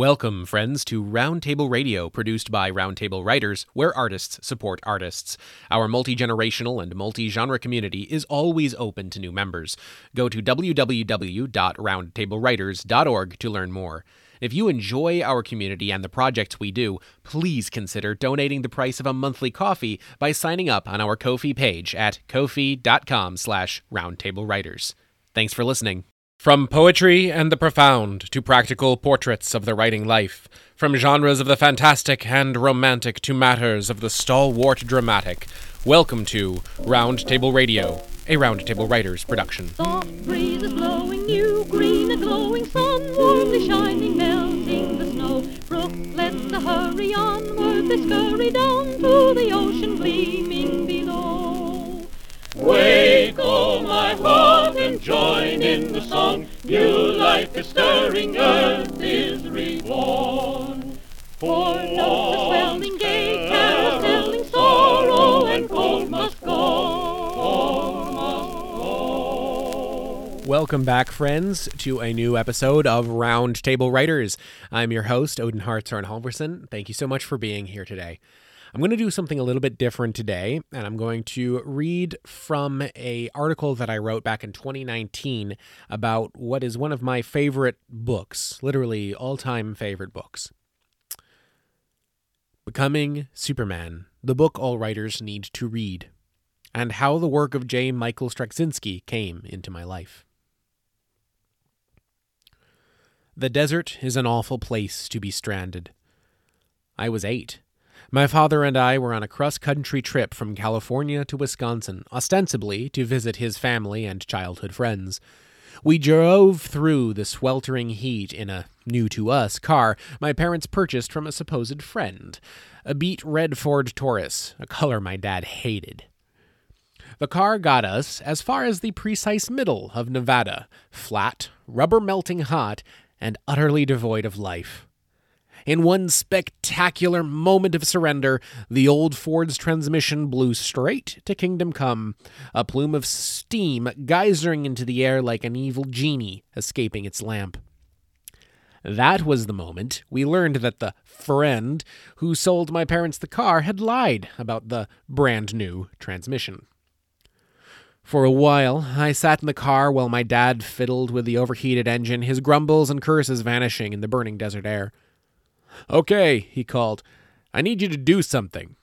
Welcome, friends, to Roundtable Radio, produced by Roundtable Writers, where artists support artists. Our multi generational and multi genre community is always open to new members. Go to www.roundtablewriters.org to learn more. If you enjoy our community and the projects we do, please consider donating the price of a monthly coffee by signing up on our Ko-fi page at ko-fi.com slash roundtablewriters. Thanks for listening. From poetry and the profound to practical portraits of the writing life, from genres of the fantastic and romantic to matters of the stalwart dramatic, welcome to Round Table Radio, a Round Table Writers production. Soft breezes blowing, new green, a glowing sun, warmly shining, melting the snow. Brooklets a hurry onward, they scurry down to the ocean gleaming below. Wake, oh my heart, and join in the song. New life is stirring, earth is reborn. For notes are swelling, gay carols telling, sorrow and cold must go, must go. Welcome back, friends, to a new episode of Round Table Writers. I'm your host, Odin Hartshorn Halverson. Thank you so much for being here today. I'm going to do something a little bit different today, and I'm going to read from a article that I wrote back in 2019 about what is one of my favorite books, literally all-time favorite books. Becoming Superman, the book all writers need to read, and how the work of J. Michael Straczynski came into my life. The desert is an awful place to be stranded. I was eight. My father and I were on a cross country trip from California to Wisconsin, ostensibly to visit his family and childhood friends. We drove through the sweltering heat in a new to us car my parents purchased from a supposed friend, a beet red Ford Taurus, a color my dad hated. The car got us as far as the precise middle of Nevada, flat, rubber melting hot, and utterly devoid of life. In one spectacular moment of surrender, the old Ford's transmission blew straight to Kingdom Come, a plume of steam geysering into the air like an evil genie escaping its lamp. That was the moment we learned that the friend who sold my parents the car had lied about the brand new transmission. For a while, I sat in the car while my dad fiddled with the overheated engine, his grumbles and curses vanishing in the burning desert air. Okay, he called. I need you to do something.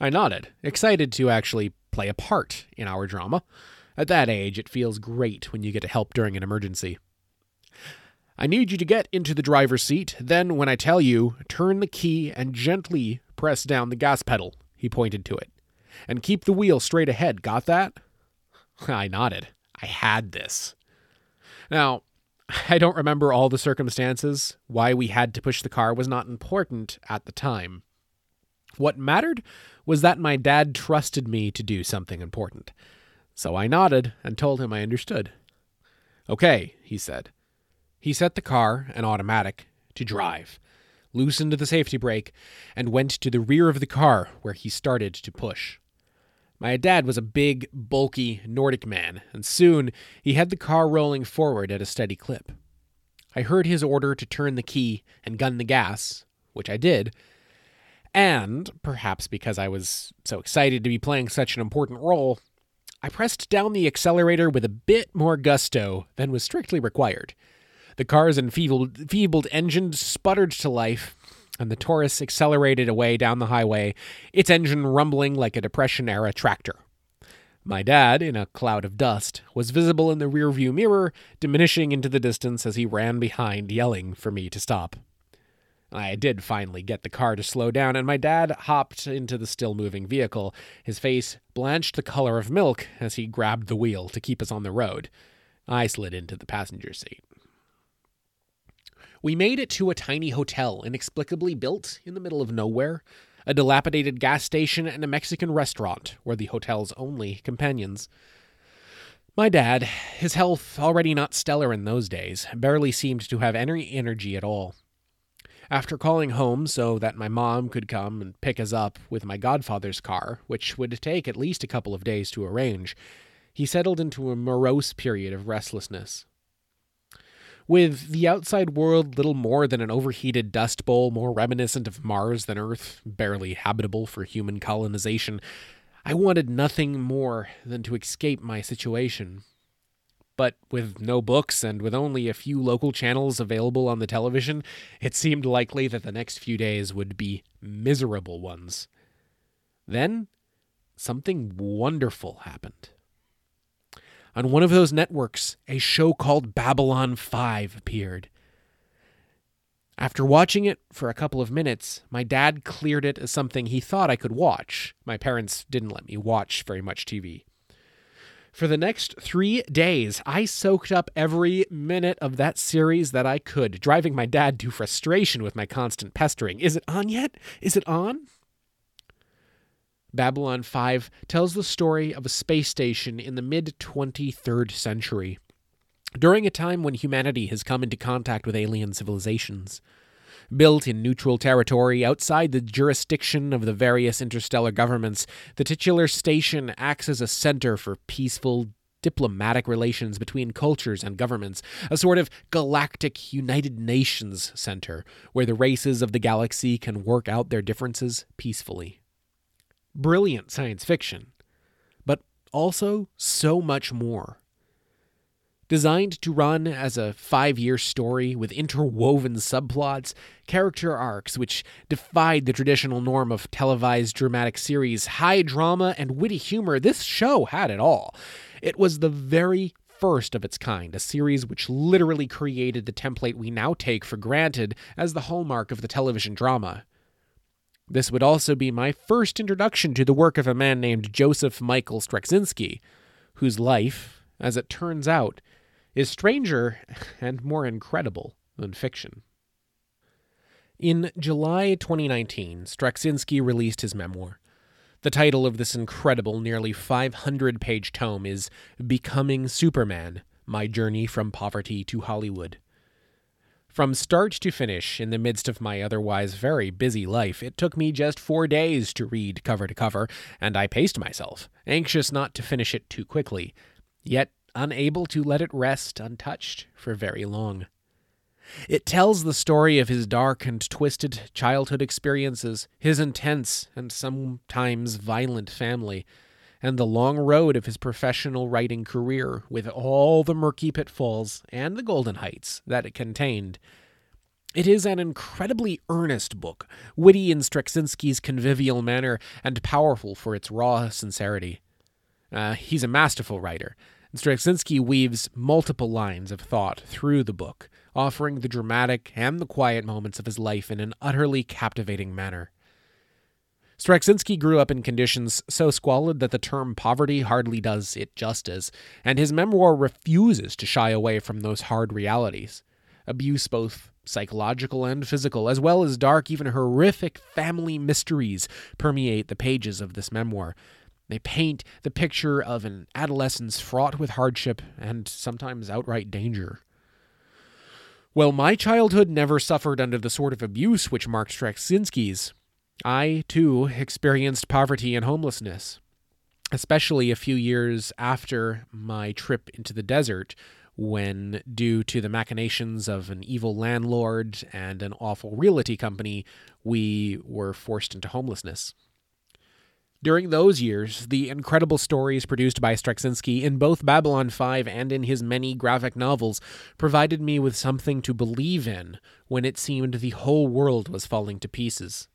I nodded, excited to actually play a part in our drama. At that age, it feels great when you get to help during an emergency. I need you to get into the driver's seat, then, when I tell you, turn the key and gently press down the gas pedal, he pointed to it. And keep the wheel straight ahead. Got that? I nodded. I had this. Now, I don't remember all the circumstances. Why we had to push the car was not important at the time. What mattered was that my dad trusted me to do something important. So I nodded and told him I understood. Okay, he said. He set the car, an automatic, to drive, loosened the safety brake, and went to the rear of the car where he started to push. My dad was a big, bulky Nordic man, and soon he had the car rolling forward at a steady clip. I heard his order to turn the key and gun the gas, which I did, and, perhaps because I was so excited to be playing such an important role, I pressed down the accelerator with a bit more gusto than was strictly required. The car's enfeebled, enfeebled engine sputtered to life, and the Taurus accelerated away down the highway, its engine rumbling like a Depression era tractor. My dad, in a cloud of dust, was visible in the rearview mirror, diminishing into the distance as he ran behind, yelling for me to stop. I did finally get the car to slow down, and my dad hopped into the still moving vehicle, his face blanched the color of milk as he grabbed the wheel to keep us on the road. I slid into the passenger seat. We made it to a tiny hotel inexplicably built in the middle of nowhere, a dilapidated gas station, and a Mexican restaurant were the hotel's only companions. My dad, his health already not stellar in those days, barely seemed to have any energy at all. After calling home so that my mom could come and pick us up with my godfather's car, which would take at least a couple of days to arrange, he settled into a morose period of restlessness. With the outside world little more than an overheated dust bowl, more reminiscent of Mars than Earth, barely habitable for human colonization, I wanted nothing more than to escape my situation. But with no books and with only a few local channels available on the television, it seemed likely that the next few days would be miserable ones. Then, something wonderful happened. On one of those networks, a show called Babylon 5 appeared. After watching it for a couple of minutes, my dad cleared it as something he thought I could watch. My parents didn't let me watch very much TV. For the next three days, I soaked up every minute of that series that I could, driving my dad to frustration with my constant pestering. Is it on yet? Is it on? Babylon 5 tells the story of a space station in the mid 23rd century, during a time when humanity has come into contact with alien civilizations. Built in neutral territory outside the jurisdiction of the various interstellar governments, the titular station acts as a center for peaceful, diplomatic relations between cultures and governments, a sort of galactic United Nations center where the races of the galaxy can work out their differences peacefully brilliant science fiction, but also so much more. Designed to run as a five year story with interwoven subplots, character arcs which defied the traditional norm of televised dramatic series, high drama, and witty humor, this show had it all. It was the very first of its kind, a series which literally created the template we now take for granted as the hallmark of the television drama. This would also be my first introduction to the work of a man named Joseph Michael Straczynski, whose life, as it turns out, is stranger and more incredible than fiction. In July 2019, Straczynski released his memoir. The title of this incredible, nearly 500 page tome is Becoming Superman My Journey from Poverty to Hollywood. From start to finish, in the midst of my otherwise very busy life, it took me just four days to read cover to cover, and I paced myself, anxious not to finish it too quickly, yet unable to let it rest untouched for very long. It tells the story of his dark and twisted childhood experiences, his intense and sometimes violent family, and the long road of his professional writing career, with all the murky pitfalls and the golden heights that it contained. It is an incredibly earnest book, witty in Straczynski's convivial manner and powerful for its raw sincerity. Uh, he's a masterful writer, and Straczynski weaves multiple lines of thought through the book, offering the dramatic and the quiet moments of his life in an utterly captivating manner. Straczynski grew up in conditions so squalid that the term poverty hardly does it justice, and his memoir refuses to shy away from those hard realities. Abuse, both psychological and physical, as well as dark, even horrific family mysteries, permeate the pages of this memoir. They paint the picture of an adolescence fraught with hardship and sometimes outright danger. Well, my childhood never suffered under the sort of abuse which marked Straczynski's. I, too, experienced poverty and homelessness, especially a few years after my trip into the desert, when, due to the machinations of an evil landlord and an awful realty company, we were forced into homelessness. During those years, the incredible stories produced by Straczynski in both Babylon 5 and in his many graphic novels provided me with something to believe in when it seemed the whole world was falling to pieces.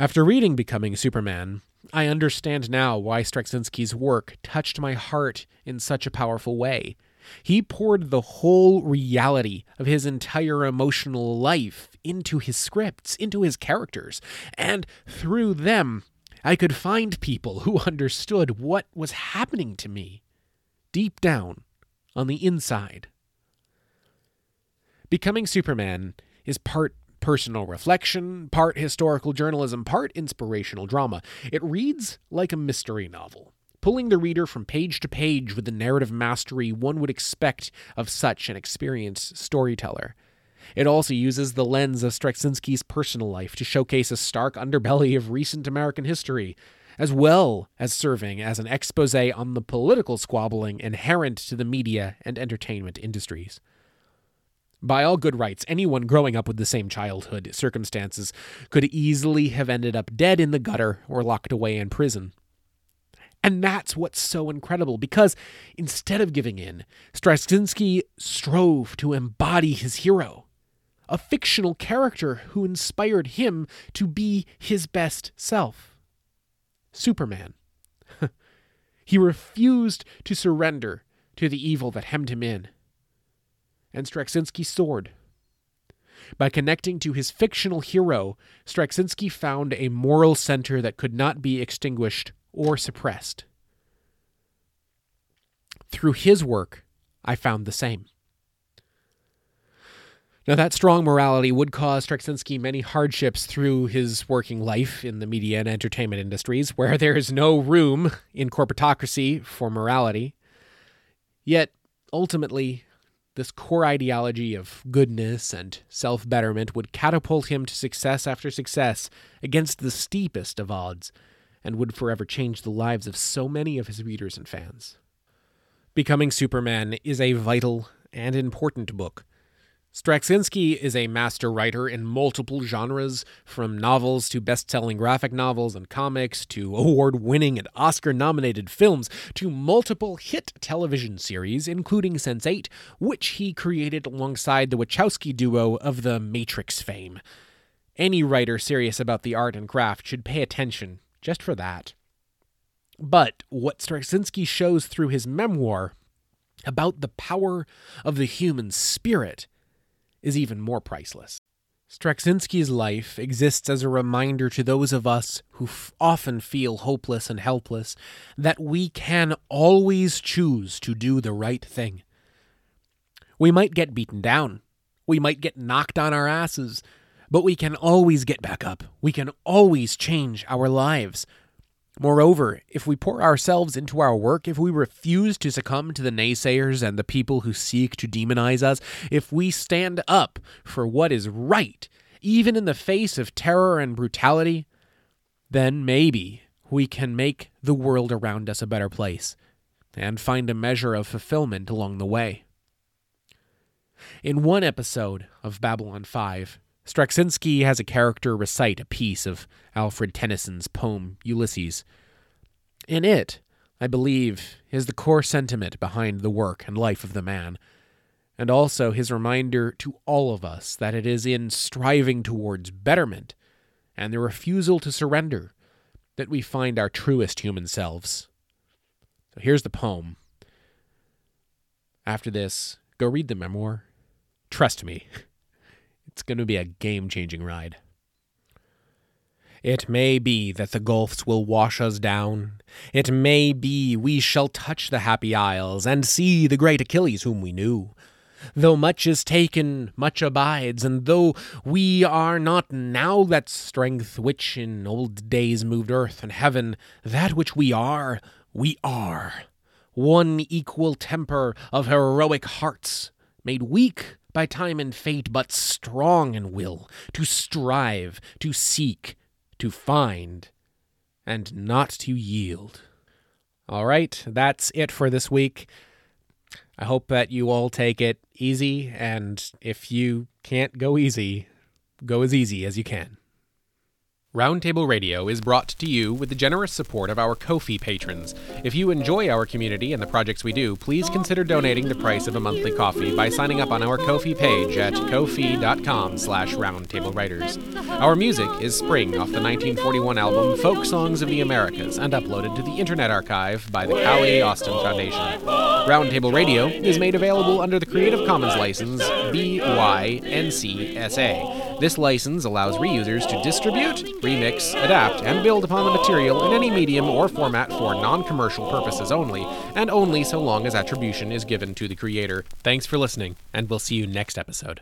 After reading Becoming Superman, I understand now why Straczynski's work touched my heart in such a powerful way. He poured the whole reality of his entire emotional life into his scripts, into his characters, and through them, I could find people who understood what was happening to me deep down on the inside. Becoming Superman is part personal reflection, part historical journalism, part inspirational drama. It reads like a mystery novel, pulling the reader from page to page with the narrative mastery one would expect of such an experienced storyteller. It also uses the lens of Straczynski's personal life to showcase a stark underbelly of recent American history, as well as serving as an expose on the political squabbling inherent to the media and entertainment industries. By all good rights, anyone growing up with the same childhood circumstances could easily have ended up dead in the gutter or locked away in prison. And that's what's so incredible because instead of giving in, Straczynski strove to embody his hero, a fictional character who inspired him to be his best self Superman. he refused to surrender to the evil that hemmed him in. And Straczynski soared. By connecting to his fictional hero, Straczynski found a moral center that could not be extinguished or suppressed. Through his work, I found the same. Now, that strong morality would cause Straczynski many hardships through his working life in the media and entertainment industries, where there is no room in corporatocracy for morality. Yet, ultimately, this core ideology of goodness and self betterment would catapult him to success after success against the steepest of odds, and would forever change the lives of so many of his readers and fans. Becoming Superman is a vital and important book Straczynski is a master writer in multiple genres, from novels to best selling graphic novels and comics, to award winning and Oscar nominated films, to multiple hit television series, including Sense8, which he created alongside the Wachowski duo of the Matrix fame. Any writer serious about the art and craft should pay attention just for that. But what Straczynski shows through his memoir about the power of the human spirit is even more priceless. Straczynski's life exists as a reminder to those of us who f- often feel hopeless and helpless that we can always choose to do the right thing. We might get beaten down, we might get knocked on our asses, but we can always get back up. We can always change our lives. Moreover, if we pour ourselves into our work, if we refuse to succumb to the naysayers and the people who seek to demonize us, if we stand up for what is right, even in the face of terror and brutality, then maybe we can make the world around us a better place and find a measure of fulfillment along the way. In one episode of Babylon 5, Straczynski has a character recite a piece of Alfred Tennyson's poem Ulysses. In it, I believe, is the core sentiment behind the work and life of the man, and also his reminder to all of us that it is in striving towards betterment and the refusal to surrender that we find our truest human selves. So here's the poem. After this, go read the memoir. Trust me. It's going to be a game changing ride. It may be that the gulfs will wash us down. It may be we shall touch the happy isles and see the great Achilles whom we knew. Though much is taken, much abides, and though we are not now that strength which in old days moved earth and heaven, that which we are, we are. One equal temper of heroic hearts, made weak by time and fate, but strong in will, to strive, to seek, to find, and not to yield. All right, that's it for this week. I hope that you all take it easy, and if you can't go easy, go as easy as you can. Roundtable Radio is brought to you with the generous support of our Ko-fi patrons. If you enjoy our community and the projects we do, please consider donating the price of a monthly coffee by signing up on our Ko-fi page at ko-fi.com slash roundtablewriters. Our music is Spring off the 1941 album Folk Songs of the Americas and uploaded to the Internet Archive by the Kahle Austin Foundation. Roundtable Radio is made available under the Creative Commons license BY-NC-SA. This license allows reusers to distribute, remix, adapt, and build upon the material in any medium or format for non commercial purposes only, and only so long as attribution is given to the creator. Thanks for listening, and we'll see you next episode.